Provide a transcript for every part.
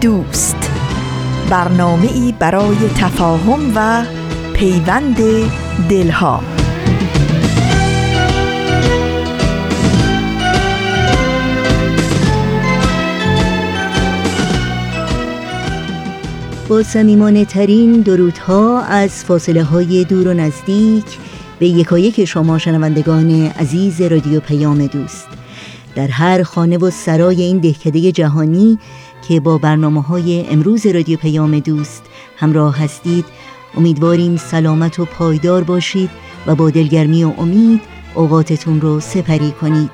دوست. برنامه ای برای تفاهم و پیوند دلها. با سمیمانه ترین درودها از فاصله های دور و نزدیک به یکایک شما شنوندگان عزیز رادیو پیام دوست. در هر خانه و سرای این دهکده جهانی که با برنامه های امروز رادیو پیام دوست همراه هستید. امیدواریم سلامت و پایدار باشید و با دلگرمی و امید اوقاتتون رو سپری کنید.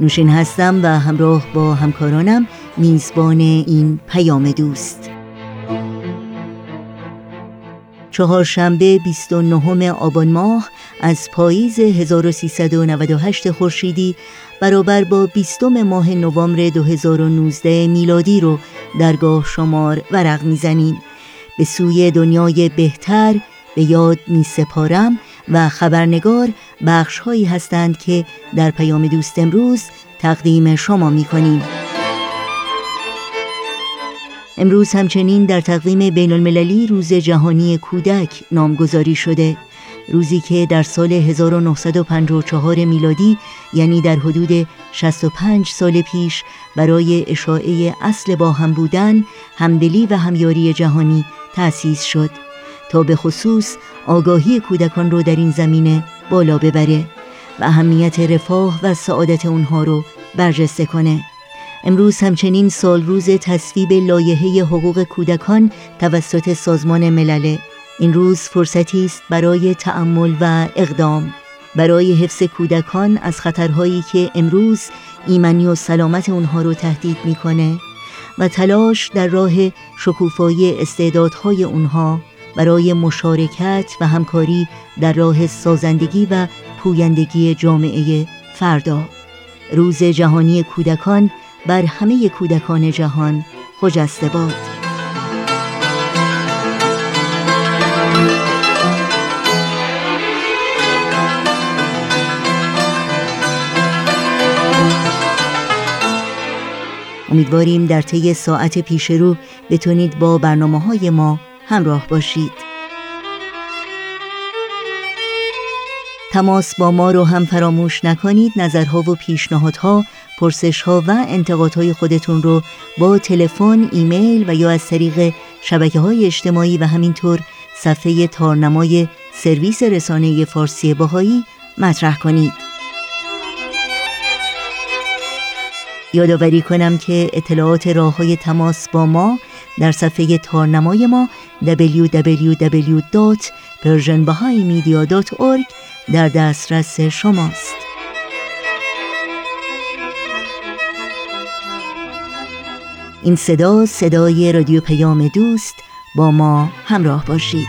نوشین هستم و همراه با همکارانم میزبان این پیام دوست. چهارشنبه 29 آبان ماه از پاییز 1398 خورشیدی برابر با 20 ماه نوامبر 2019 میلادی رو درگاه شمار ورق می‌زنیم به سوی دنیای بهتر به یاد می سپارم و خبرنگار بخش هایی هستند که در پیام دوست امروز تقدیم شما می کنیم. امروز همچنین در تقویم بین المللی روز جهانی کودک نامگذاری شده. روزی که در سال 1954 میلادی یعنی در حدود 65 سال پیش برای اشاعه اصل با هم بودن، همدلی و همیاری جهانی تأسیس شد تا به خصوص آگاهی کودکان رو در این زمینه بالا ببره و اهمیت رفاه و سعادت اونها رو برجسته کنه. امروز همچنین سال روز تصویب لایحه حقوق کودکان توسط سازمان ملل این روز فرصتی است برای تأمل و اقدام. برای حفظ کودکان از خطرهایی که امروز ایمنی و سلامت اونها رو تهدید می‌کنه و تلاش در راه شکوفایی استعدادهای اونها برای مشارکت و همکاری در راه سازندگی و پویندگی جامعه فردا. روز جهانی کودکان بر همه کودکان جهان خجسته باد. امیدواریم در طی ساعت پیش رو بتونید با برنامه های ما همراه باشید. تماس با ما رو هم فراموش نکنید. نظرها و پیشنهادها پرسشها و انتقادهای خودتون رو با تلفن، ایمیل و یا از طریق شبکه های اجتماعی و همینطور صفحه تارنمای سرویس رسانه فارسی باهایی مطرح کنید. یادآوری کنم که اطلاعات راه های تماس با ما در صفحه تارنمای ما www.persianbahaimedia.org در دسترس شماست. این صدا صدای رادیو پیام دوست با ما همراه باشید.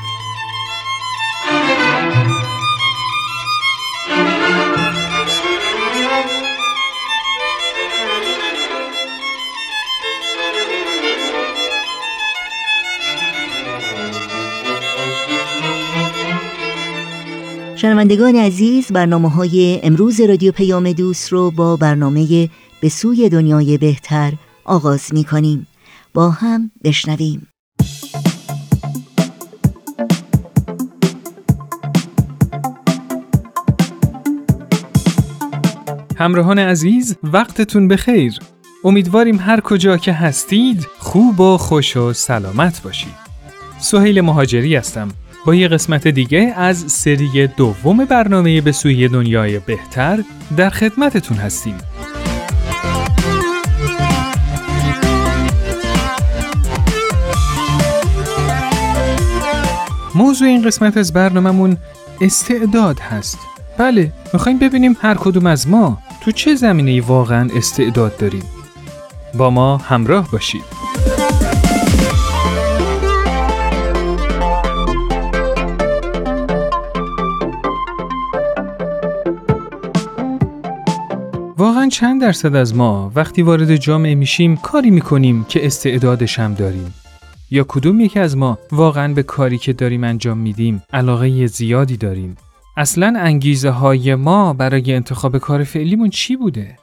شنوندگان عزیز برنامه های امروز رادیو پیام دوست رو با برنامه به سوی دنیای بهتر آغاز می کنیم با هم بشنویم. همراهان عزیز وقتتون بخیر. امیدواریم هر کجا که هستید خوب و خوش و سلامت باشید. سهیل مهاجری هستم. با یه قسمت دیگه از سری دوم برنامه به سوی دنیای بهتر در خدمتتون هستیم. موضوع این قسمت از برنامهمون استعداد هست. بله می‌خوایم ببینیم هر کدوم از ما تو چه زمینه واقعا استعداد داریم. با ما همراه باشید. واقعا چند درصد از ما وقتی وارد جامعه میشیم کاری می‌کنیم که استعدادش هم داریم. یا کدوم یکی از ما واقعا به کاری که داریم انجام میدیم علاقه زیادی داریم اصلا انگیزه های ما برای انتخاب کار فعلیمون چی بوده؟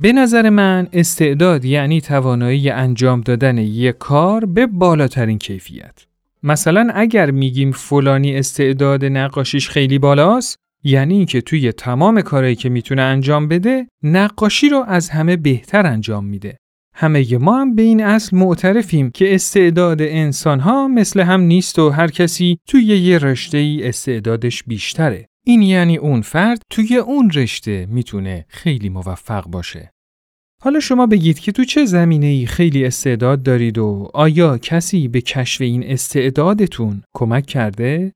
به نظر من استعداد یعنی توانایی انجام دادن یک کار به بالاترین کیفیت. مثلا اگر میگیم فلانی استعداد نقاشیش خیلی بالاست یعنی اینکه توی تمام کارهایی که می‌تونه انجام بده نقاشی رو از همه بهتر انجام میده. همه ما هم به این اصل معترفیم که استعداد انسان ها مثل هم نیست و هر کسی توی یه رشته ای استعدادش بیشتره. این یعنی اون فرد توی اون رشته می‌تونه خیلی موفق باشه. حالا شما بگید که تو چه زمینه ای خیلی استعداد دارید و آیا کسی به کشف این استعدادتون کمک کرده؟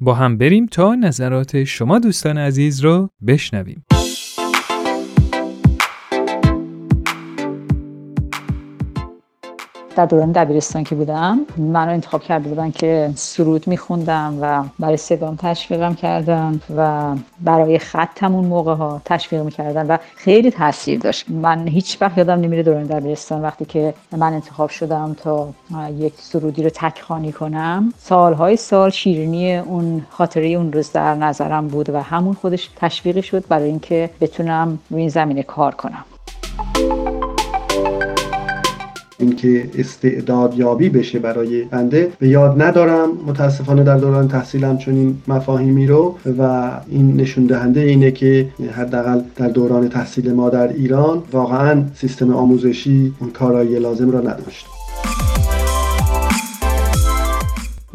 با هم بریم تا نظرات شما دوستان عزیز رو بشنویم. در دوران دبیرستان که بودم. منو انتخاب کرده بودن که سرود میخوندم و برای صدام تشویقم کردن و برای خطم اون موقع ها تشویق می‌کردن و خیلی تاثیر داشت. من هیچ وقت یادم نمیره دوران دبیرستان وقتی که من انتخاب شدم تا یک سرودی رو تکخانی کنم. سالهای سال شیرینی اون خاطره اون روز در نظرم بود و همون خودش تشویقی شد برای اینکه بتونم روی این زمینه کار کنم. اینکه استعداد یابی بشه برای بنده به یاد ندارم. متاسفانه در دوران تحصیلم چنین مفاهیمی رو و این نشون دهنده اینه که حداقل در دوران تحصیل ما در ایران واقعا سیستم آموزشی اون کارایی لازم را نداشت.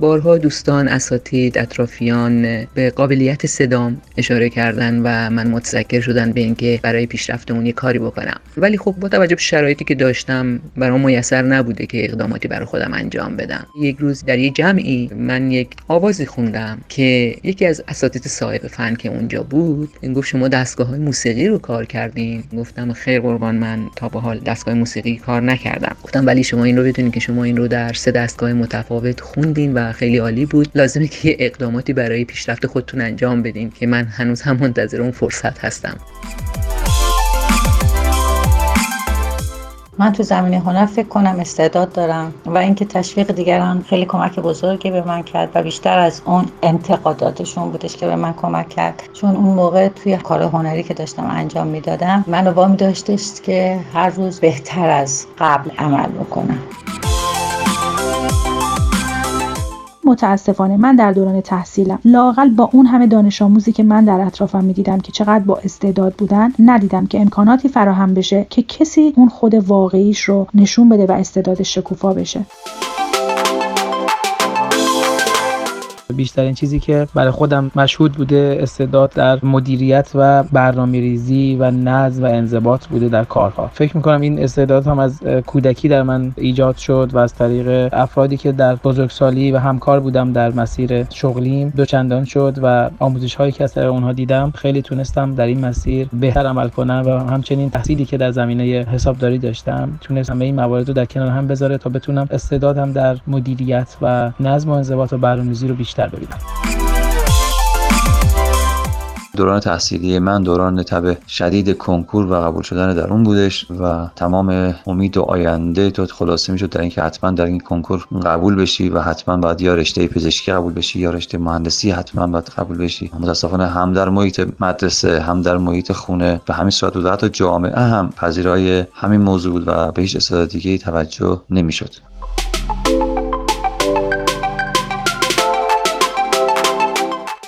بارها دوستان اساتید اطرافیان به قابلیت صدام اشاره کردن و من متذکر شدن به اینکه برای پیشرفت اون یه کاری بکنم. ولی خب با توجه به شرایطی که داشتم برام میسر نبوده که اقداماتی برای خودم انجام بدم. یک روز در یه جمعی من یک آوازی خوندم که یکی از اساتید صاحب فن که اونجا بود این گفت شما دستگاه های موسیقی رو کار کردین. گفتم خیر قربان من تا به حال دستگاه موسیقی کار نکردم. گفتم ولی شما این رو بدونید که شما این رو در سه دستگاه متفاوت خوندین و خیلی عالی بود. لازمه که یه اقداماتی برای پیشرفت خودتون انجام بدین که من هنوز هم منتظر اون فرصت هستم. من تو زمینه هنر فکر کنم استعداد دارم و اینکه تشویق دیگران خیلی کمک بزرگی به من کرد و بیشتر از اون انتقاداتشون بودش که به من کمک کرد. چون اون موقع توی کار هنری که داشتم انجام می‌دادم منو وامی داشتش که هر روز بهتر از قبل عمل بکنم. متاسفانه من در دوران تحصیلم لاقل با اون همه دانش آموزی که من در اطرافم می‌دیدم که چقدر با استعداد بودن ندیدم که امکاناتی فراهم بشه که کسی اون خود واقعیش رو نشون بده و استعدادش شکوفا بشه. بیشترین چیزی که برای خودم مشهود بوده استعداد در مدیریت و برنامه ریزی و نظم و انضباط بوده در کارها. فکر می‌کنم این استعداد هم از کودکی در من ایجاد شد و از طریق افرادی که در بزرگسالی و همکار بودم در مسیر شغلیم دوچندان شد و آموزش هایی که از طریق اونها دیدم خیلی تونستم در این مسیر بهتر عمل کنم و همچنین تحصیلی که در زمینه حسابداری داشتم تونستم به این موارد رو در کنار هم بذاره تا بتونم استعدادم در مدیریت و نظم و انضباط و برنامه‌ریزی رو بیشتر ببینم دوران تحصیلی من دوران تب شدید کنکور و قبول شدن در اون بودش و تمام امید و آینده تو خلاصه می‌شد در اینکه حتما در این کنکور قبول بشی و حتما باید یا رشته پزشکی قبول بشی یا رشته مهندسی حتما باید قبول بشی. متاسفانه هم در محیط مدرسه هم در محیط خونه به همین صورت بود. حتی جامعه هم پذیرای همین موضوع بود و به هیچ دیگه توجه نمی‌شد.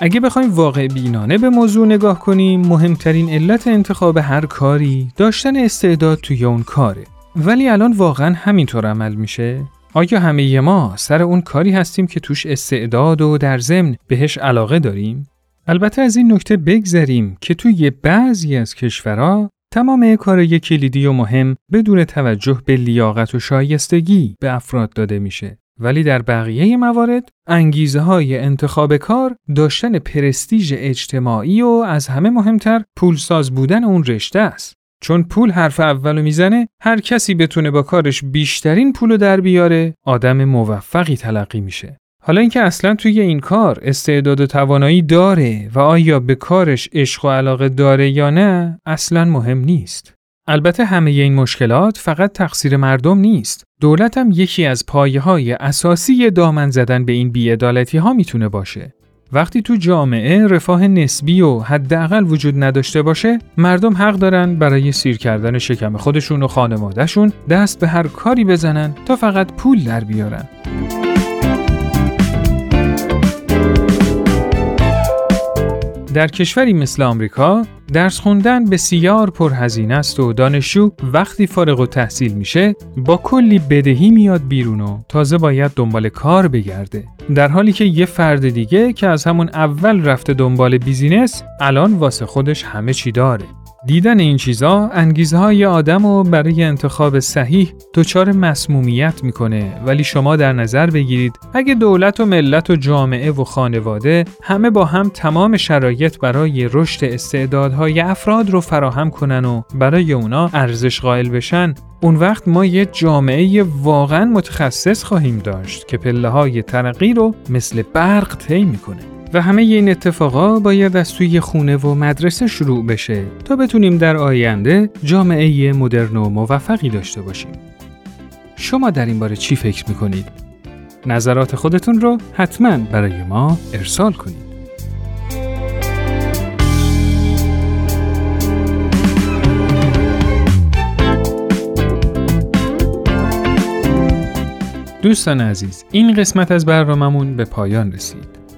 اگه بخوایم واقع بینانه به موضوع نگاه کنیم مهمترین علت انتخاب هر کاری داشتن استعداد توی اون کاره ولی الان واقعا همینطور عمل میشه؟ آیا همه ما سر اون کاری هستیم که توش استعداد و در ضمن بهش علاقه داریم؟ البته از این نکته بگذریم که توی بعضی از کشورها تمام کارهای کلیدی و مهم بدون توجه به لیاقت و شایستگی به افراد داده میشه ولی در بقیه موارد انگیزه های انتخاب کار داشتن پرستیژ اجتماعی و از همه مهمتر پولساز بودن اون رشته است. چون پول حرف اولو می‌زنه هر کسی بتونه با کارش بیشترین پولو در بیاره آدم موفقی تلقی میشه. حالا اینکه اصلا توی این کار استعداد و توانایی داره و آیا به کارش عشق و علاقه داره یا نه اصلا مهم نیست. البته همه این مشکلات فقط تقصیر مردم نیست. دولت هم یکی از پایه های اساسی دامن زدن به این بیعدالتی ها می‌تونه باشه. وقتی تو جامعه رفاه نسبی و حداقل وجود نداشته باشه مردم حق دارن برای سیر کردن شکم خودشون و خانوادهشون دست به هر کاری بزنن تا فقط پول در بیارن در کشوری مثل آمریکا درس خوندن بسیار پرهزینه است و دانشجو وقتی فارغ و تحصیل میشه با کلی بدهی میاد بیرون و تازه باید دنبال کار بگرده. در حالی که یه فرد دیگه که از همون اول رفته دنبال بیزینس الان واسه خودش همه چی داره. دیدن این چیزا انگیزه های آدم رو برای انتخاب صحیح دچار مسمومیت می‌کنه. ولی شما در نظر بگیرید اگه دولت و ملت و جامعه و خانواده همه با هم تمام شرایط برای رشد استعدادهای افراد رو فراهم کنن و برای اونا ارزش قائل بشن اون وقت ما یه جامعه واقعا متخصص خواهیم داشت که پله های ترقی رو مثل برق طی می‌کنه. و همه این اتفاقا باید از توی خونه و مدرسه شروع بشه تا بتونیم در آینده جامعه مدرن و موفقی داشته باشیم. شما در این باره چی فکر می‌کنید؟ نظرات خودتون رو حتما برای ما ارسال کنید. دوستان عزیز این قسمت از برنامهمون به پایان رسید.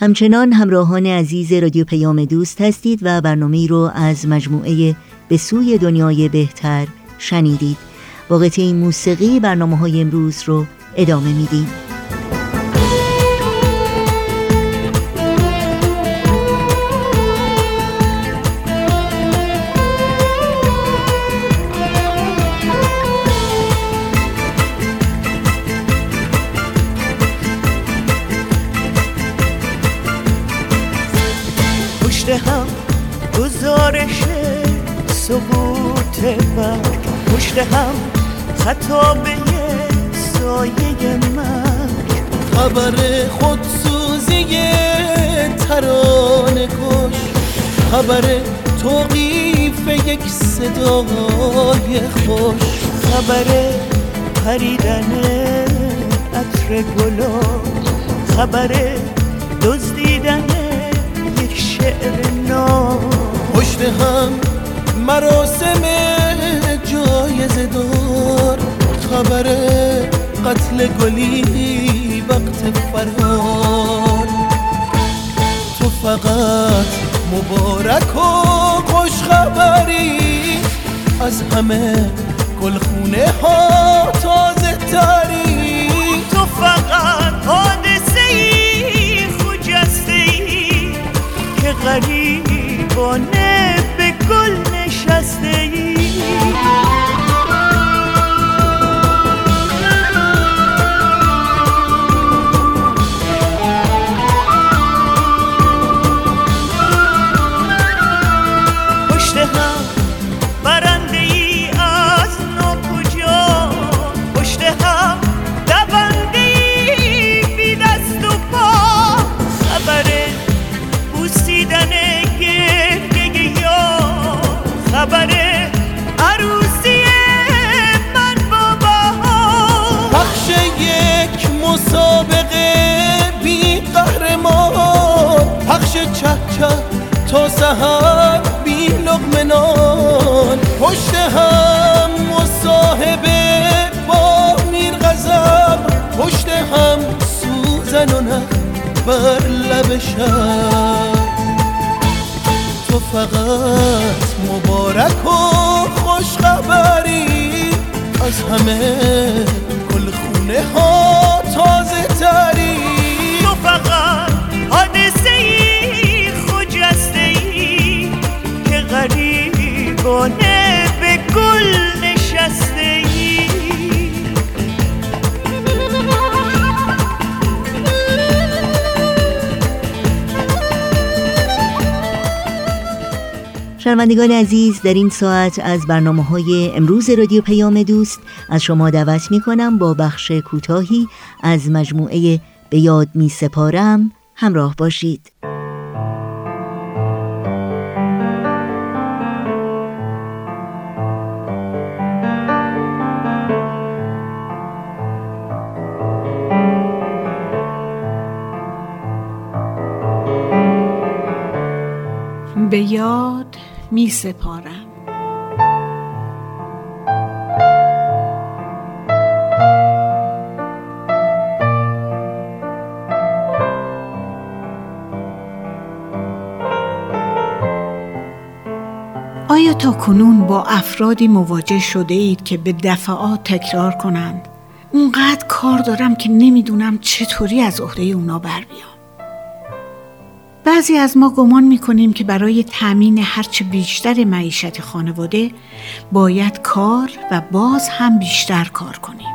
همچنان همراهان عزیز رادیو پیام دوست هستید و برنامه رو از مجموعه به سوی دنیای بهتر شنیدید. با قطعه موسیقی برنامه های امروز رو ادامه میدیم. پشت هم خطابه سایه من. خبر خودسوزی ترانه کش. خبر توقیف یک صدای خوش. خبر پریدن عطر گلا خبر دزدیدن یک شعر نام. پشت هم مراسم جایزه دار خبر قتل گلی وقت فرهان تو فقط مبارک و خوش خبری از همه گلخونه ها تازه تری. تو فقط حادثه ای خجسته ای که غریبانه به گل نشسته ای. تا سهر بی لغمنان پشت هم مصاحبه با میر غزب پشت هم سوزن و بر لب شب تو فقط مبارک و خوش خبری از همه گل خونه ها تازه تری غریبانه به گل نشسته ای شنوندگان عزیز در این ساعت از برنامه های امروز رادیو پیام دوست از شما دعوت می کنم با بخش کوتاهی از مجموعه به یاد می سپارم همراه باشید. می سپارم آیا تا کنون با افرادی مواجه شده اید که به دفعات تکرار کنند؟ اونقدر کار دارم که نمی‌دونم چطوری از عهده اونا بر بیام. بعضی از ما گمان می‌کنیم که برای تأمین هرچه بیشتر معیشت خانواده باید کار و باز هم بیشتر کار کنیم.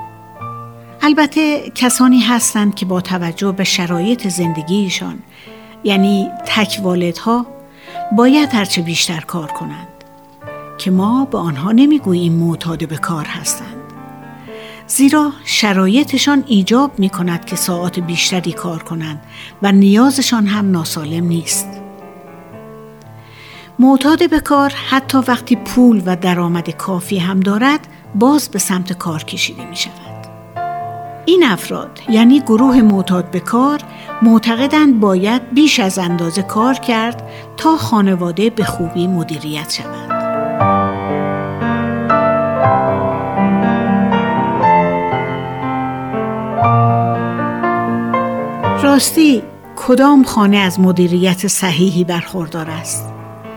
البته کسانی هستند که با توجه به شرایط زندگیشان یعنی تک والدها باید هرچه بیشتر کار کنند که ما به آنها نمی‌گوییم معتاد به کار هستند. زیرا شرایطشان ایجاب می کند که ساعات بیشتری کار کنند و نیازشان هم ناسالم نیست. معتاد به کار حتی وقتی پول و درآمد کافی هم دارد باز به سمت کار کشیده می شود. این افراد یعنی گروه معتاد به کار معتقدند باید بیش از اندازه کار کرد تا خانواده به خوبی مدیریت شود. راستی کدام خانه از مدیریت صحیحی برخوردار است؟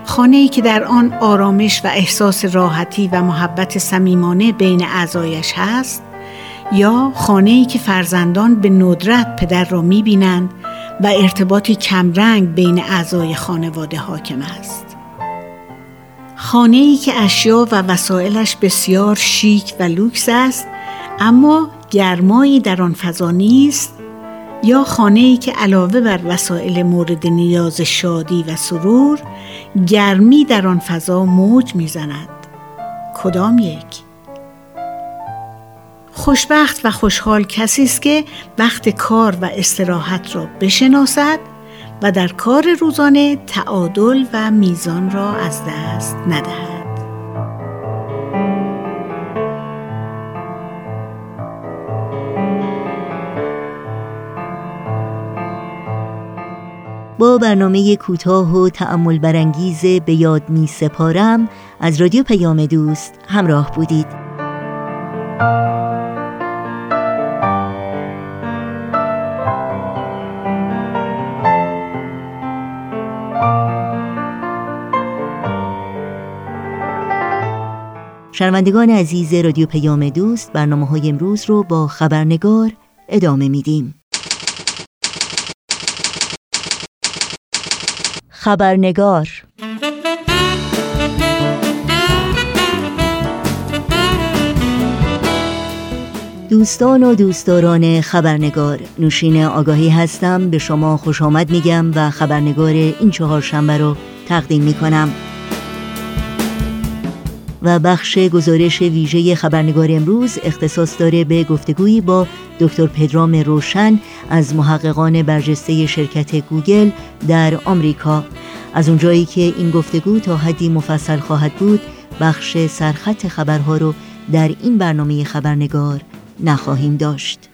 خانه ای که در آن آرامش و احساس راحتی و محبت صمیمانه بین اعضایش هست یا خانه ای که فرزندان به ندرت پدر را می‌بینند و ارتباطی کمرنگ بین اعضای خانواده حاکم است؟ خانه ای که اشیا و وسایلش بسیار شیک و لوکس است اما گرمایی در آن فضا نیست یا خانه ای که علاوه بر وسایل مورد نیاز شادی و سرور گرمی در آن فضا موج می‌زند. کدام یک؟ خوشبخت و خوشحال کسی است که وقت کار و استراحت را بشناسد و در کار روزانه تعادل و میزان را از دست ندهد. برنامه کوتاه و تأمل برانگیز به یاد می سپارم. از رادیو پیام دوست همراه بودید. شنوندگان عزیز رادیو پیام دوست برنامه های امروز رو با خبرنگار ادامه میدیم. خبرنگار. دوستان و دوستداران خبرنگار نوشین آگاهی هستم. به شما خوش آمد میگم و خبرنگار این چهار شنبه رو تقدیم می‌کنم. و بخش گزارش ویژه خبرنگار امروز اختصاص داره به گفتگویی با دکتر پدرام روشن از محققان برجسته شرکت گوگل در آمریکا. از اونجایی که این گفتگو تا حدی مفصل خواهد بود بخش سرخط خبرها رو در این برنامه خبرنگار نخواهیم داشت.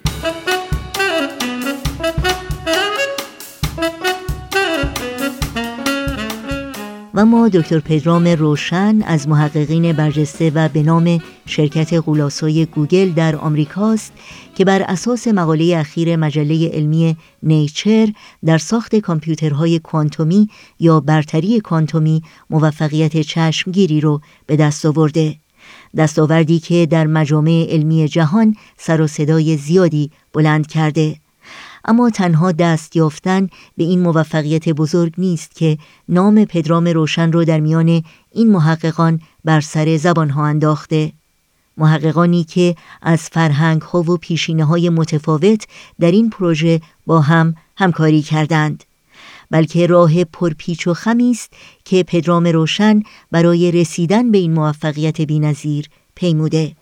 و ما دکتر پدرام روشن از محققین برجسته و به نام شرکت غولاسای گوگل در آمریکاست که بر اساس مقاله اخیر مجله علمی نیچر در ساخت کامپیوترهای کوانتومی یا برتری کوانتومی موفقیت چشمگیری رو به دست آورده. دستاوردی که در مجامع علمی جهان سر و صدای زیادی بلند کرده. اما تنها دست یافتن به این موفقیت بزرگ نیست که نام پدرام روشن رو در میان این محققان بر سر زبان ها انداخته. محققانی که از فرهنگ ها و پیشینه های متفاوت در این پروژه با هم همکاری کردند بلکه راه پرپیچ و خمی است که پدرام روشن برای رسیدن به این موفقیت بینظیر پیموده.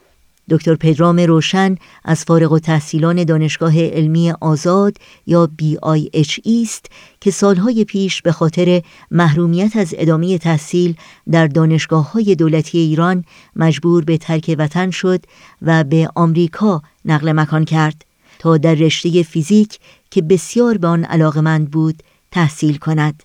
دکتر پدرام روشن از فارغ و تحصیلان دانشگاه علمی آزاد یا BIH است که سالهای پیش به خاطر محرومیت از ادامه تحصیل در دانشگاه های دولتی ایران مجبور به ترک وطن شد و به آمریکا نقل مکان کرد تا در رشته فیزیک که بسیار به آن علاقمند بود تحصیل کند.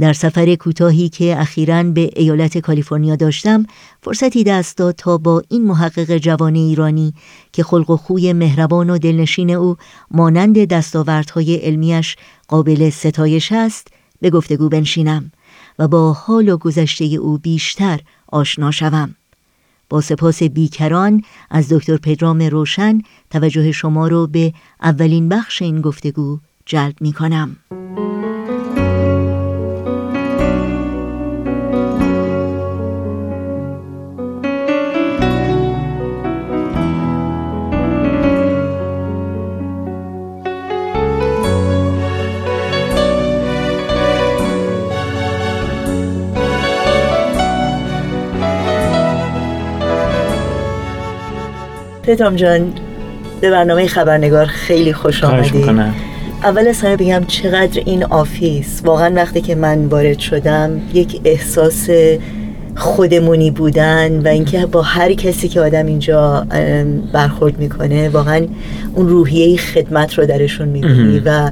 در سفر کوتاهی که اخیراً به ایالت کالیفرنیا داشتم فرصتی دست داد تا با این محقق جوان ایرانی که خلق و خوی مهربان و دلنشین او مانند دستاوردهای علمیش قابل ستایش است به گفتگو بنشینم و با حال و گذشته او بیشتر آشنا شوم با سپاس بیکران از دکتر پدرام روشن توجه شما رو به اولین بخش این گفتگو جلب می کنم. پدرام جان به برنامه خبرنگار خیلی خوش آمدید اول از همه بگم چقدر این آفیس. واقعا وقتی که من وارد شدم یک احساس خودمونی بودن و اینکه با هر کسی که آدم اینجا برخورد می‌کنه واقعا اون روحیه خدمت رو درشون می‌بینی و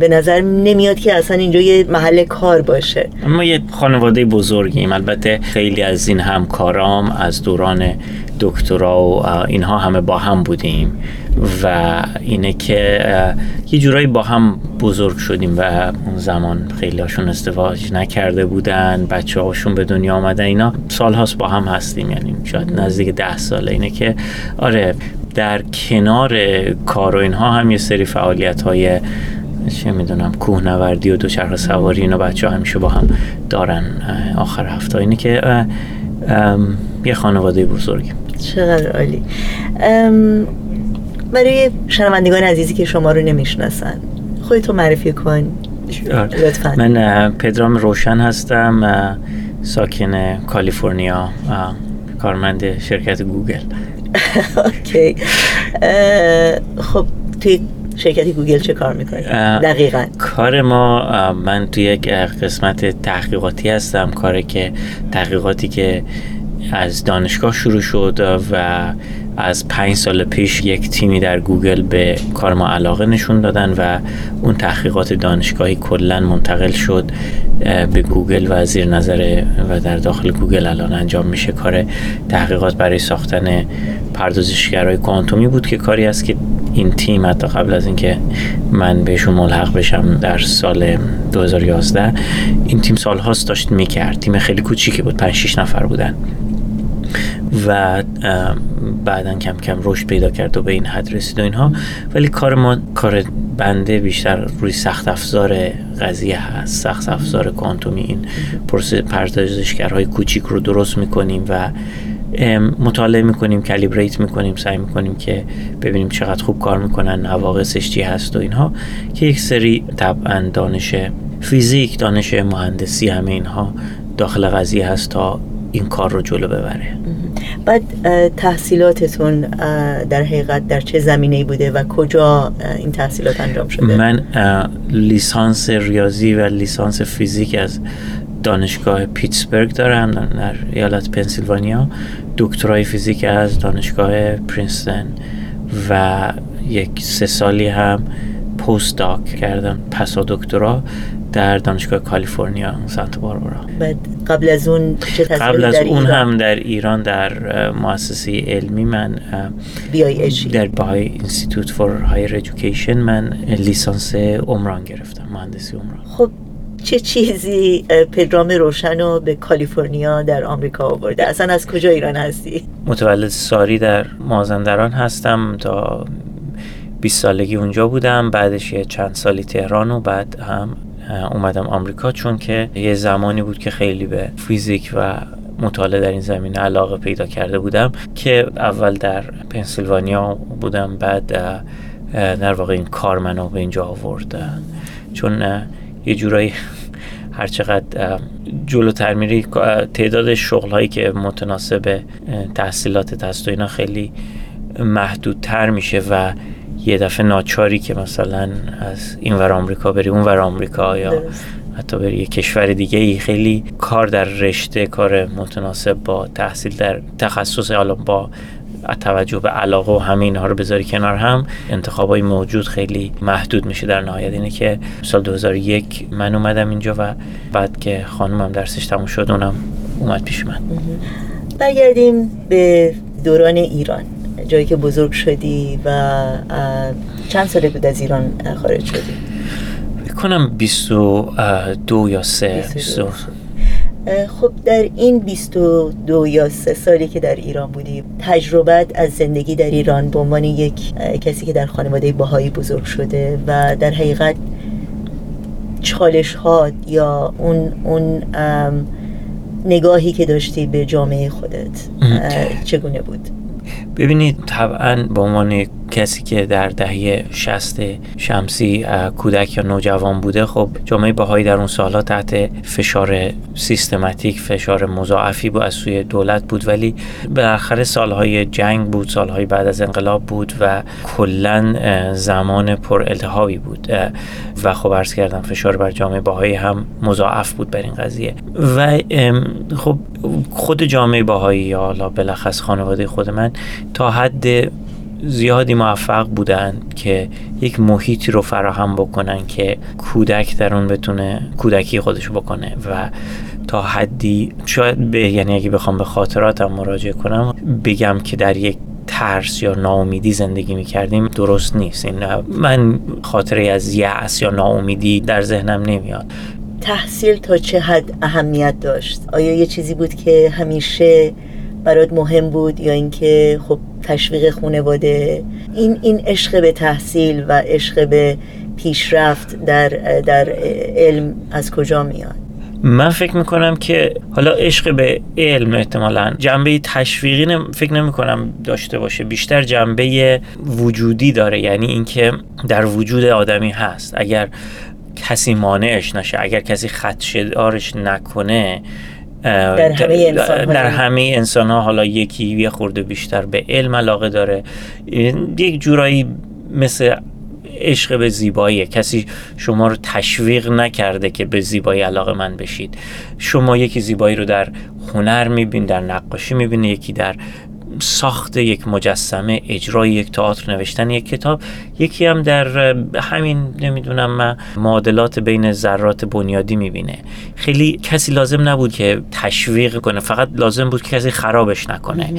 به نظر نمیاد که اصلا اینجا یه محل کار باشه. ما یه خانواده بزرگیم. البته خیلی از این همکارام از دوران دکترا و اینها همه با هم بودیم و اینه که یه جورایی با هم بزرگ شدیم و اون زمان خیلی هاشون ازدواج نکرده بودن بچه هاشون به دنیا آمدن اینا سال هاست با هم هستیم یعنی شاید نزدیک ده ساله. اینه که آره در کنار کار و اینها هم یه سری فعالیت های چه می‌دونم کوهنوردی و دوچرخه سواری اینا بچه همیشه با هم دارن آخر هفته. اینه که یه خانواده بزرگیم. چقدر عالی. برای شنوندگان عزیزی که شما رو نمی‌شناسن خودتو معرفی کن. لطفا. من پدرام روشن هستم ساکن کالیفرنیا کارمند شرکت گوگل. OK. خب توی شرکت گوگل چه کار می‌کنی؟ دقیقا. کار ما من توی یک قسمت تحقیقاتی هستم. کاری که تحقیقاتی که از دانشگاه شروع شد و از پنج سال پیش یک تیمی در گوگل به کار ما علاقه نشون دادن و اون تحقیقات دانشگاهی کلا منتقل شد به گوگل و زیر نظر و در داخل گوگل الان انجام میشه. کار تحقیقات برای ساختن پردازشگرهای کوانتومی بود که کاری است که این تیم حتی قبل از اینکه من بهشون ملحق بشم در سال 2011 این تیم سالهاست داشت می‌کرد. تیم خیلی کوچیکی بود 5 6 نفر بودن. و بعدا کم کم رشد پیدا کرد و به این حد رسید و اینها. ولی کار ما کار بنده بیشتر روی سخت افزار قضیه هست. سخت افزار کوانتومی این پروسه پردازشگرهای کوچیک رو درست می‌کنیم و مطالعه می‌کنیم کلیبریت می‌کنیم سعی می‌کنیم که ببینیم چقدر خوب کار می‌کنن نواقصش چی هست و اینها که یک سری طبعا دانش فیزیک دانش مهندسی همه اینها داخل قضیه هست تا این کار رو جلو ببره. بعد تحصیلاتتون در حقیقت در چه زمینه بوده و کجا این تحصیلات انجام شده؟ من لیسانس ریاضی و لیسانس فیزیک از دانشگاه پیتسبرگ دارم در ایالت پنسیلوانیا دکترای فیزیک از دانشگاه پرینستن و یک سه سالی هم postdoc کردم پسا دکترا در دانشگاه کالیفرنیا سانتا باربارا بعد قبل از اون چه قبل از در اون ایران؟ هم در ایران در مؤسسه علمی من BIHE. در Bahá'í Institute for Higher Education من لیسانس عمران گرفتم مهندسی عمران خب چه چیزی پدرام روشن رو به کالیفرنیا در آمریکا آورده اصلا از کجا ایران هستی متولد ساری در مازندران هستم تا 20 سالگی اونجا بودم بعدش یه چند سالی تهران و بعد هم اومدم آمریکا چون که یه زمانی بود که خیلی به فیزیک و مطالعه در این زمینه علاقه پیدا کرده بودم که اول در پنسیلوانیا بودم بعد در واقع این کار منو به اینجا آورد اه، چون یه جورایی هر چقدر اه، جلوتر میری تعداد شغل هایی که متناسب تحصیلات هست و اینا خیلی محدودتر میشه و یه دفعه ناچاری که مثلا از این ور آمریکا بری اون ور آمریکا یا حتی بری یه کشور دیگه ای خیلی کار در رشته کار متناسب با تحصیل در تخصص حالا با توجه به علاقه و همه اینها رو بذاری کنار هم انتخابای موجود خیلی محدود میشه. در نهایت اینه که سال 2001 من اومدم اینجا و بعد که خانومم درسش تموم شد اونم اومد پیش من. برگردیم به دوران ایران. جایی که بزرگ شدی و چند ساله بود از ایران خارج شدی؟ کنم 22 یا 3 22. اه، خب در این 22 یا 3 سالی که در ایران بودی تجربت از زندگی در ایران به عنوان یک کسی که در خانواده باهایی بزرگ شده و در حقیقت چالش ها یا اون اون نگاهی که داشتی به جامعه خودت چگونه بود؟ ببینید طبعا به عنوان یک کسی که در دهه 60 شمسی کودک یا نوجوان بوده خب جامعه باهایی در اون سالها تحت فشار سیستماتیک فشار مضاعفی بود از سوی دولت بود ولی بالاخره سالهای جنگ بود سالهای بعد از انقلاب بود و کلا زمان پر التهابی بود. و خب عرض کردم فشار بر جامعه باهایی هم مضاعف بود بر این قضیه. و خب خود جامعه باهایی یا حالا بلخص خانواده خود من تا حد زیادی موفق بودن که یک محیطی رو فراهم بکنن که کودک در اون بتونه کودکی خودش بکنه و تا حدی شاید به یعنی اگه بخوام به خاطراتم مراجعه کنم بگم که در یک ترس یا ناامیدی زندگی می کردیم درست نیست. این من خاطره از یأس یا ناامیدی در ذهنم نمیاد. تحصیل تا چه حد اهمیت داشت؟ آیا یه چیزی بود که همیشه برات مهم بود یا اینکه خب تشویق خانواده این این عشق به تحصیل و عشق به پیشرفت در در علم از کجا میاد؟ من فکر می‌کنم که حالا عشق به علم احتمالا جنبه تشویقی نم- فکر نمی کنم داشته باشه. بیشتر جنبه وجودی داره یعنی اینکه در وجود آدمی هست. اگر کسی مانعش نشه اگر کسی خدشدارش نکنه در همه انسان‌ها در. همه انسان ها حالا یکی یه خورده بیشتر به علم علاقه داره. یک جورایی مثل عشق به زیبایی کسی شما رو تشویق نکرده که به زیبایی علاقه من بشید. شما یکی زیبایی رو در هنر میبین در نقاشی می‌بینه یکی در ساخت یک مجسمه اجرای یک تئاتر نوشتن یک کتاب. یکی هم در همین نمی‌دونم من معادلات بین ذرات بنیادی می‌بینه. خیلی کسی لازم نبود که تشویق کنه. فقط لازم بود که کسی خرابش نکنه.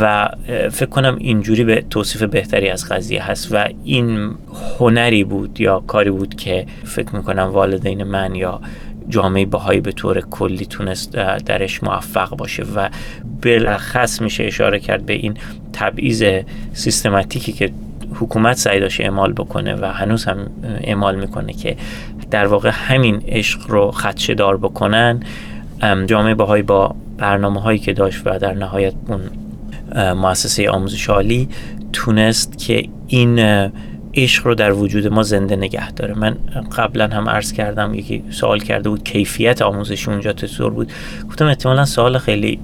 و فکر کنم اینجوری به توصیف بهتری از قضیه هست. و این هنری بود یا کاری بود که فکر می‌کنم والدین من یا جامعه بهایی به طور کلی تونست درش موفق باشه و بلخص میشه اشاره کرد به این تبعیض سیستماتیکی که حکومت سعی داشته اعمال بکنه و هنوز هم اعمال می‌کنه که در واقع همین عشق رو خدشه دار بکنن. ام، جامعه بهایی با برنامه هایی که داشت و در نهایت اون مؤسسه آموزش عالی تونست که این عشق رو در وجود ما زنده نگه داره. من قبلا هم عرض کردم یکی سوال کرده بود کیفیت آموزش اونجا چطور بود؟ گفتم احتمالا سوال خیلی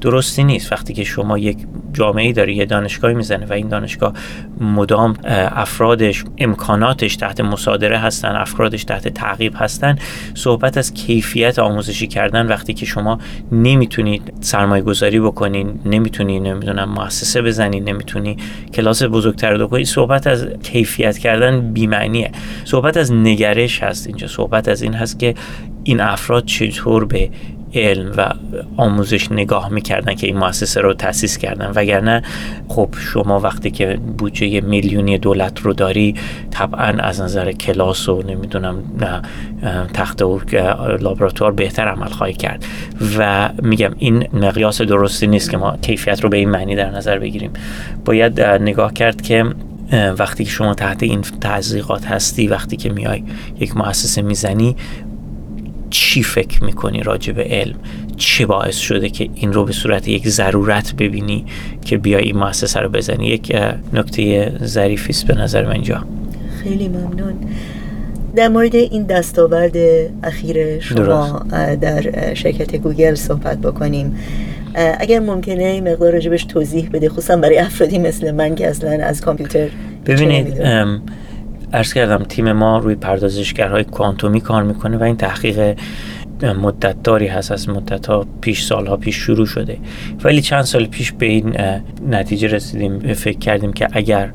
درستی نیست. وقتی که شما یک جامعه داری یه دانشگاهی می‌زنه و این دانشگاه مدام افرادش امکاناتش تحت مصادره هستن افرادش تحت تعقیب هستن صحبت از کیفیت آموزشی کردن وقتی که شما نمی‌تونید سرمایه گذاری بکنین نمی‌تونی نمی‌دونم مؤسسه بزنی نمی‌تونی کلاس بزرگتر کنی صحبت از کیفیت کردن بیمعنیه. صحبت از نگرش هست اینجا. صحبت از این هست که این افراد چطور به علم و آموزش نگاه می‌کردن که این مؤسسه رو تاسیس کردن. وگرنه خب شما وقتی که بودجه میلیونی دولت رو داری طبعا از نظر کلاس و نمی‌دونم تخت و لابراتوار بهتر عمل خواهی کرد. و میگم این مقیاس درستی نیست که ما کیفیت رو به این معنی در نظر بگیریم. باید نگاه کرد که وقتی که شما تحت این تزریقات هستی وقتی که میای یک مؤسسه می‌زنی چی فکر می‌کنی راجع به علم؟ چه باعث شده که این رو به صورت یک ضرورت ببینی که بیای این مؤسسه رو بزنی؟ یک نکته ظریفی است به نظر من اینجا. خیلی ممنون. در مورد این دستاورد اخیر شما درست. در شرکت گوگل صحبت بکنیم. اگر ممکنه مقدار راجبش توضیح بده خصوصا برای افرادی مثل من که اصلا از کامپیوتر ببینید ارز کردم تیم ما روی پردازشگرهای کوانتومی کار می‌کنه و این تحقیق مدت داری هست از مدت ها پیش سالها پیش شروع شده. ولی چند سال پیش به این نتیجه رسیدیم. فکر کردیم که اگر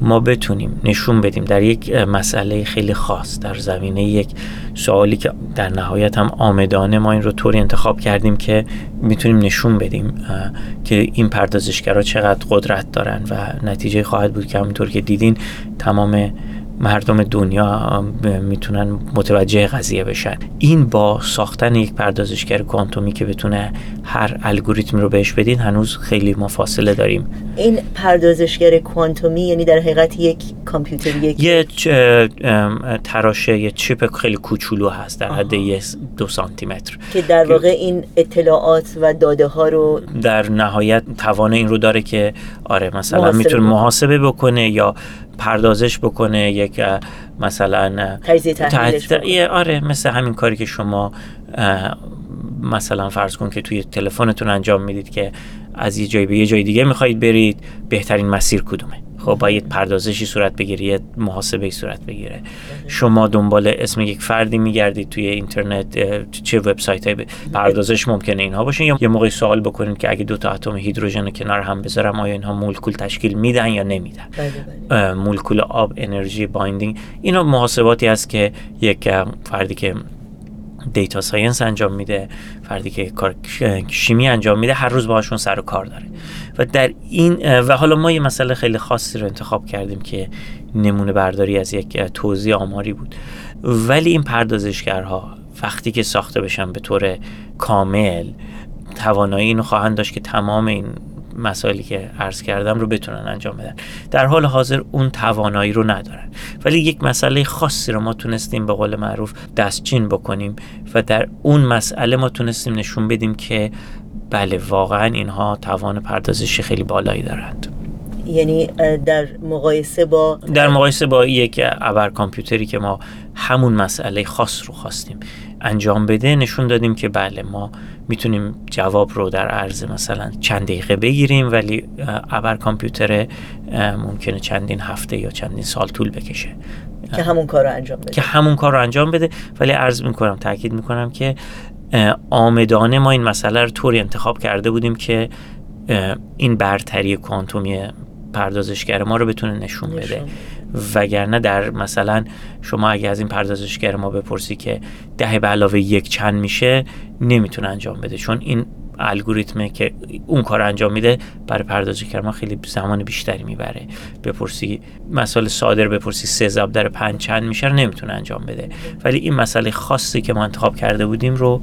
ما بتونیم نشون بدیم در یک مسئله خیلی خاص در زمینه یک سوالی که در نهایت هم آمدانه ما این رو طوری انتخاب کردیم که می‌تونیم نشون بدیم که این پردازشگرها چقدر قدرت دارن و نتیجه خواهد بود که همونطور که دیدین تمام مردم دنیا می‌تونن متوجه قضیه بشن. این با ساختن یک پردازشگر کوانتومی که بتونه هر الگوریتمی رو بهش بدین هنوز خیلی ما فاصله داریم. این پردازشگر کوانتومی یعنی در حقیقت یک کامپیوتر یک یه تراشه یه چیپ خیلی کوچولو هست در حد دو سانتی متر که در واقع این اطلاعات و داده ها رو در نهایت توان این رو داره که آره مثلا می‌تونه محاسبه بکنه یا پردازش بکنه یک مثلا تجزیه آره مثل همین کاری که شما مثلا فرض کن که توی تلفنتون انجام می‌دید که از یه جایی به یه جای دیگه می‌خواهید برید بهترین مسیر کدومه؟ خب باید پردازشی صورت بگیره یه محاسبه صورت بگیره. شما دنبال اسم یک فردی میگردید توی اینترنت چه وبسایت های پردازش ممکنه اینها باشه یا یه موقع سوال بکنید که اگه دو تا اتم هیدروژن کنار هم بذارم آیا اینها مولکول تشکیل میدن یا نمیدن؟ بله، مولکول آب انرژی binding. اینا محاسباتی هست که یک فردی که data science انجام میده. فردی که کار شیمی انجام میده هر روز باهاشون سر و کار داره. و در این و حالا ما یه مسئله خیلی خاصی رو انتخاب کردیم که نمونه برداری از یک توزیع آماری بود. ولی این پردازشگرها وقتی که ساخته بشن به طور کامل توانایی اینو خواهند داشت که تمام این مسائلی که عرض کردم رو بتونن انجام بدن. در حال حاضر اون توانایی رو ندارن. ولی یک مسئله خاصی رو ما تونستیم به قول معروف دستچین بکنیم و در اون مسئله ما تونستیم نشون بدیم که بله واقعا اینها توان پردازشی خیلی بالایی دارند. یعنی در مقایسه با در مقایسه با یک ابر کامپیوتری که ما همون مسئله خاص رو خواستیم. انجام بده نشون دادیم که بله ما می‌تونیم جواب رو در عرض مثلا چند دقیقه بگیریم ولی ابر کامپیوتر ممکنه چندین هفته یا چندین سال طول بکشه. که همون کار رو انجام بده. که همون کار رو انجام بده. ولی عرض می‌کنم تاکید می‌کنم که آمدانه ما این مسئله رو طوری انتخاب کرده بودیم که این برتری کوانتومی پردازشگر ما رو بتونه نشون بده. وگرنه در مثلا شما اگه از این پردازشگر ما بپرسی که ده به علاوه یک چند میشه نمی‌تونه انجام بده. چون این الگوریتمه که اون کار انجام میده برای پردازشگر ما خیلی زمان بیشتری می‌بره. بپرسی مسئله صادر بپرسی سه ضرب در پنج چند میشه نمی‌تونه انجام بده. ولی این مسئله خاصی که ما انتخاب کرده بودیم رو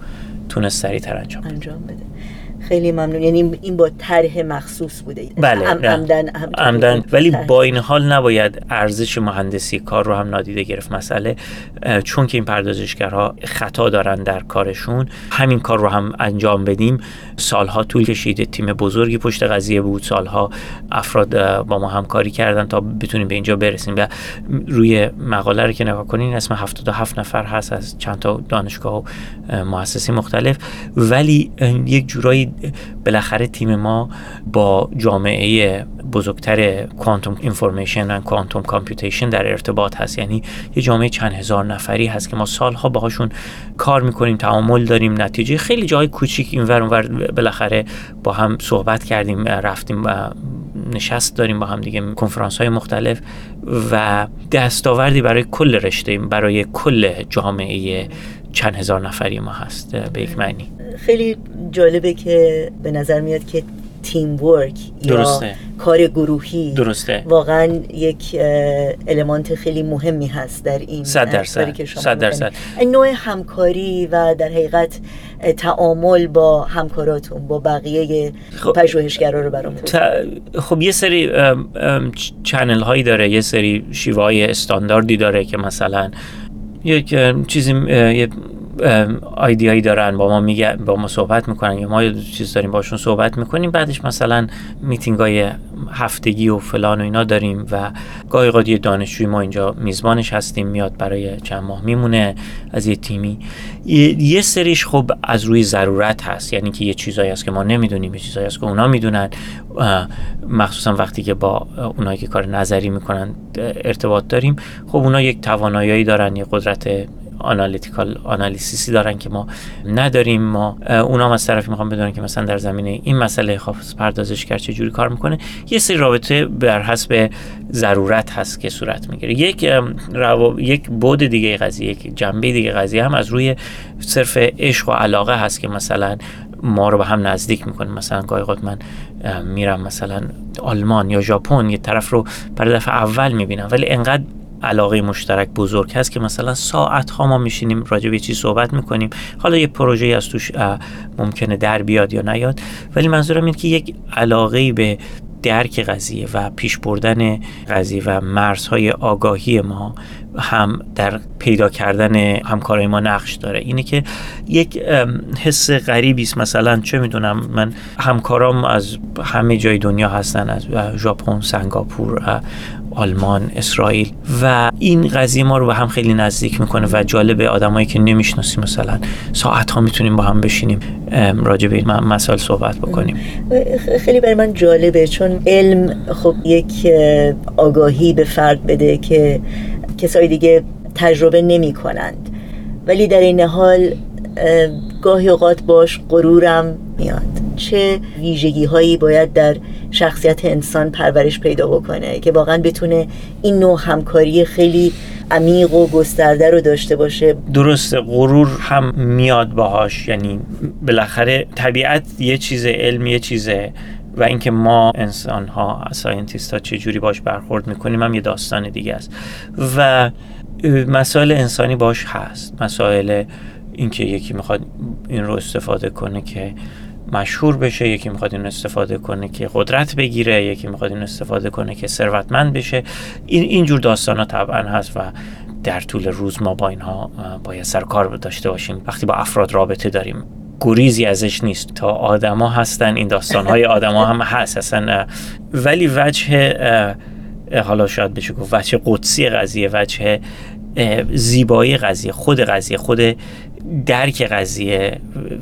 تونست سریعتر انجام. انجام بده. خیلی ممنون. یعنی این با طرح مخصوص بوده. بله عمدن عمدن ولی با این حال نباید ارزش مهندسی کار رو هم نادیده گرفت. مسئله چون که این پردازشگرها خطا دارن در کارشون همین کار رو هم انجام بدیم. سالها طول کشیده تیم بزرگی پشت قضیه بود. سالها افراد با ما همکاری کردن تا بتونیم به اینجا برسیم. و روی مقاله رو که نگاه کنین اسم 77 نفر هست از چند تا دانشگاه و مؤسسه مختلف. ولی یک جورایی بالاخره تیم ما با جامعه بزرگتر کوانتوم اینفورمیشن و کوانتوم کامپیوتیشن در ارتباط هست. یعنی یه جامعه چند هزار نفری هست که ما سالها باهاشون کار می‌کنیم تعامل داریم نتیجه خیلی جای کوچیک اینور اونور بالاخره با هم صحبت کردیم رفتیم و نشست داریم با هم دیگه کنفرانس های مختلف و دستاوردی برای کل رشته برای کل جامعه چند هزار نفری ما هست به یک معنی. خیلی جالبه که به نظر میاد که تیم ورک درسته. یا کار گروهی درسته واقعا یک المانت خیلی مهمی هست در این صد درصد که شما صد درصد. نوع همکاری و در حقیقت تعامل با همکاراتون با بقیه پژوهشگرا رو برام ت- خب یه سری چنل هایی داره یه سری شیوه استانداردی داره که مثلا یک چیزی یه آیدیایی دارن با ما میگه با ما صحبت می‌کنن یا ما یه چیز داریم باشون صحبت می‌کنیم. بعدش مثلا میتینگ های هفتگی و فلان و اینا داریم و گاهی یه دانشجوی ما اینجا میزبانش هستیم میاد برای چند ماه میمونه از یه تیمی. یه سریش خب از روی ضرورت هست یعنی که یه چیزایی هست که ما نمی‌دونیم یه چیزایی هست که اونا می‌دونن. مخصوصا وقتی که با اونایی که کار نظری می‌کنن ارتباط داریم. خب اونا یک توانایی دارن یه قدرت analytical analysis ی دارن که ما نداریم. ما اونا هم از طرفی می‌خوام بدونن که مثلا در زمینه این مسئله خاص پردازشگر چه جوری کار می‌کنه. یه سری رابطه بر حسب ضرورت هست که صورت می‌گیره. یک روا... یک بود دیگه قضیه یک جنبه دیگه قضیه هم از روی صرف عشق و علاقه هست که مثلا ما رو به هم نزدیک می‌کنه. مثلا گاهی اوقات من میرم مثلا آلمان یا ژاپن یه طرف رو برای دفعه اول می‌بینم. ولی انقدر علاقه مشترک بزرگ هست که مثلا ساعت ها ما میشینیم راجع به چیز صحبت می‌کنیم؟ حالا یه پروژه از توش ممکنه در بیاد یا نیاد. ولی منظورم اینه که یک علاقه به درک قضیه و پیش بردن قضیه و مرزهای آگاهی ما هم در پیدا کردن همکارای ما نقش داره. اینه که یک حس غریبی است. مثلا چه می‌دونم من همکارام از همه جای دنیا هستن از ژاپن سنگاپور آلمان اسرائیل. و این قضیه ما رو به هم خیلی نزدیک می‌کنه و جالبه آدمایی که نمی‌شناسیم. مثلا ساعت ها می‌تونیم با هم بشینیم. راجع به این مسائل صحبت بکنیم. خیلی برای من جالبه. چون علم خب یک اه، آگاهی به فرد بده که کسای دیگه تجربه نمی کنند ولی در این حال اه، گاهی اوقات باش غرورم میاد. چه ویژگی هایی باید در شخصیت انسان پرورش پیدا بکنه که واقعا بتونه این نوع همکاری خیلی عمیق و گسترده رو داشته باشه؟ درسته غرور هم میاد باهاش. یعنی بالاخره طبیعت یه چیز علم یه چیزه. و اینکه ما انسان ها scientist ها چه جوری باش برخورد می‌کنیم هم یه داستان دیگه است. و مسائل انسانی باش هست. مسائل اینکه یکی می‌خواد این رو استفاده کنه که مشهور بشه یکی می‌خواد این استفاده کنه که قدرت بگیره یکی می‌خواد این استفاده کنه که ثروتمند بشه. این اینجور داستان ها طبعا هست و در طول روز ما با اینها باید سر کار داشته باشیم. وقتی با افراد رابطه داریم گریزی ازش نیست. تا آدما هستن این داستان های آدما هم هست اصلا ولی وجه حالا شاید بشه گفت وجه قدسی قضیه وجه زیبایی قضیه خود قضیه خود درک قضیه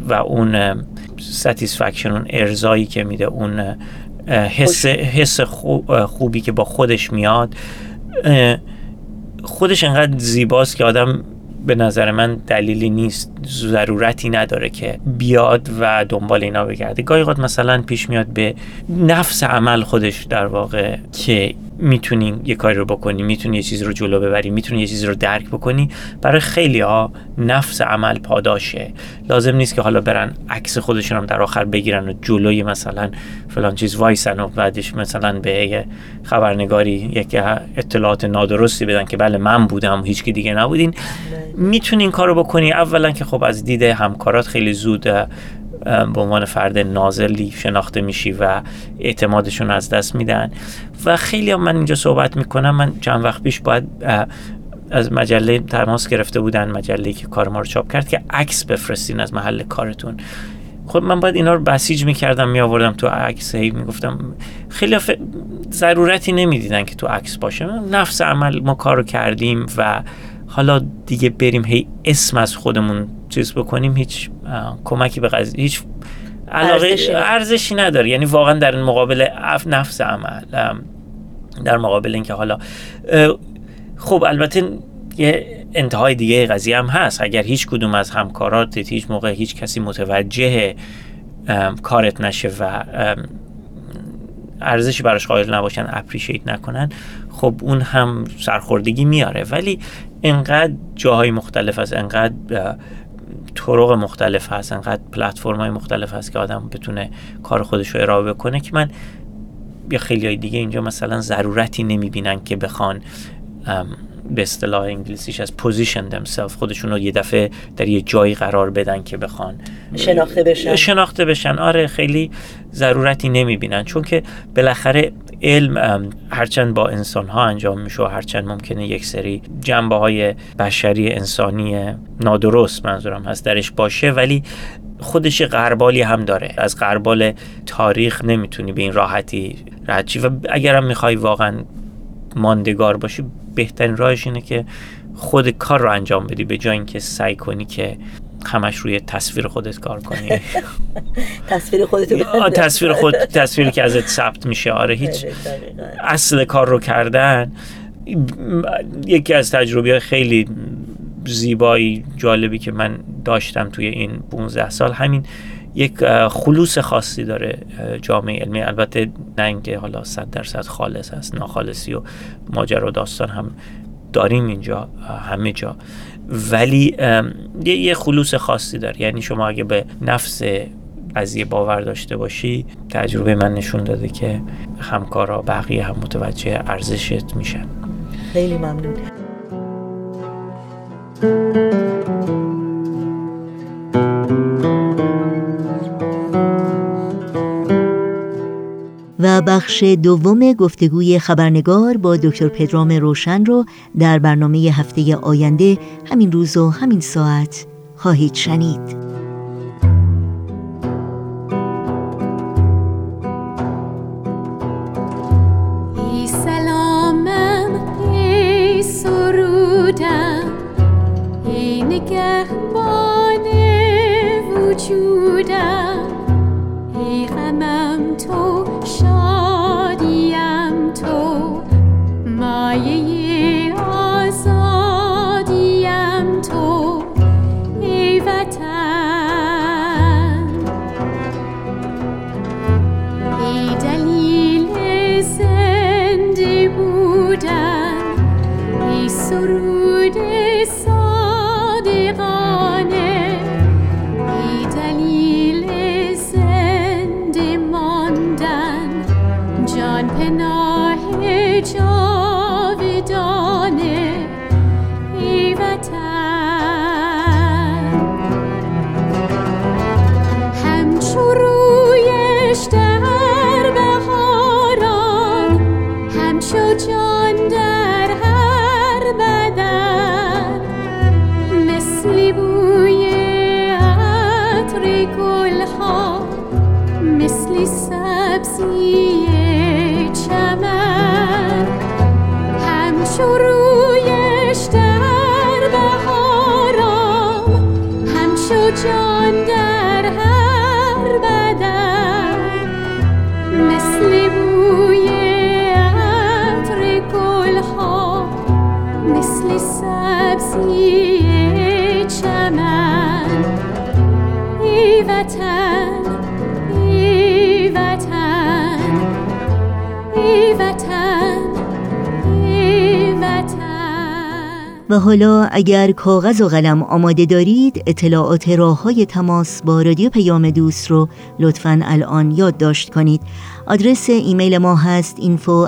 و اون ستیسفکشن اون ارزایی که میده اون حس حس خوبی که با خودش میاد خودش انقدر زیباست که آدم به نظر من دلیلی نیست ضرورتی نداره که بیاد و دنبال اینا بگرده. گاهی مثلا پیش میاد به نفس عمل خودش در واقع که می‌تونی یه کاری رو بکنی می‌تونی یه چیزی رو جلو ببری می‌تونی یه چیزی رو درک بکنی برای خیلی ها نفس عمل پاداشه. لازم نیست که حالا برن عکس خودشون هم در آخر بگیرن و جلوی مثلا فلان چیز وایسن و بعدش مثلا به خبرنگاری یک اطلاعات نادرستی بدن که بله من بودم و هیچ کی دیگه نبودین. می‌تونی این کارو بکنی. اولا که خب از دید همکارات خیلی زود به عنوان فرد نازلی شناخته میشی و اعتمادشون از دست میدن. و خیلی هم من اینجا صحبت می‌کنم من چند وقت پیش باید از مجله تماس گرفته بودن مجله که کار ما رو چاپ کرد که عکس بفرستین از محل کارتون. خب من باید اینا رو بسیج می‌کردم میآوردم تو عکس هی می‌گفتم خیلی ف... ضرورتی نمی‌دیدن که تو عکس باشه. نفس عمل ما کار رو کردیم و حالا دیگه بریم هی اسم از خودمون چیز بکنیم هیچ کمکی به قضیه هیچ علاقه ارزشی نداره. یعنی واقعا در مقابل اف- نفس عمل در مقابل اینکه حالا خب البته یه انتهای دیگه قضیه هم هست. اگر هیچ کدوم از همکاراتت هیچ موقع هیچ کسی متوجه کارت نشه و ارزشی براش قائل نباشن اپریشیت نکنن خب اون هم سرخوردگی میاره. ولی انقدر جاهای مختلف هست انقدر طرق مختلف هست انقدر پلتفرم های مختلف هست که آدم بتونه کار خودش رو ارائه بکنه که من یا خیلی های دیگه اینجا مثلا ضرورتی نمی‌بینن که بخوان به اصطلاح انگلیسیش از position themselves خودشون رو یه دفعه در یه جایی قرار بدن که بخوان شناخته بشن. شناخته بشن. آره خیلی ضرورتی نمی‌بینن. چون که بالاخره علم هرچند با انسان ها انجام میشه و هرچند ممکنه یک سری جنبه های بشری انسانی نادرست منظورم هست درش باشه ولی خودش یه غربالی هم داره. از غربال تاریخ نمی‌تونی به این راحتی رد و اگرم می‌خوای واقعا ماندگار باشی بهترین راهش اینه که خود کار رو انجام بدی به جای اینکه سعی کنی که همش روی تصویر خودت کار کنی. تصویر خودتو آه، تصویر خود تصویری که ازت ثبت میشه. آره هیچ اصل کار رو کردن. یکی از تجربه خیلی زیبایی جالبی که من داشتم توی این 15 سال همین یک خلوص خاصی داره جامعه علمی. البته نه اینکه حالا صد درصد خالص هست ناخالصی و ماجرا و داستان هم داریم اینجا همه جا. ولی یه یه خلوص خاصی داره. یعنی شما اگه به نفس قضیه باور داشته باشی تجربه من نشون داده که همکارا بقیه هم متوجه ارزشت میشن. خیلی ممنون. بخش دوم گفتگوی خبرنگار با دکتر پدرام روشن رو در برنامه هفته آینده همین روز و همین ساعت خواهید شنید. نگهبان ای سرود صادقانه و حالا اگر کاغذ و قلم آماده دارید اطلاعات راه های تماس با رادیو پیام دوست رو لطفا الان یادداشت کنید. آدرس ایمیل ما هست info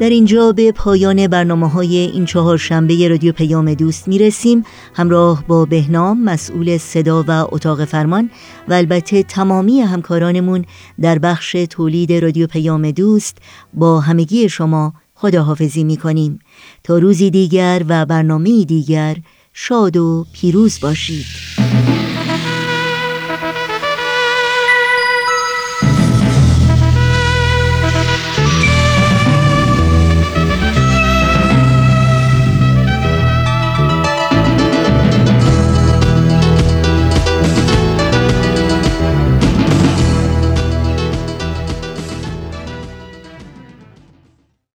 در اینجا به پایان برنامه های این چهار شنبه رادیو پیام دوست می رسیم همراه با بهنام مسئول صدا و اتاق فرمان و البته تمامی همکارانمون در بخش تولید رادیو پیام دوست با همگی شما خداحافظی می کنیم تا روزی دیگر و برنامه دیگر شاد و پیروز باشید.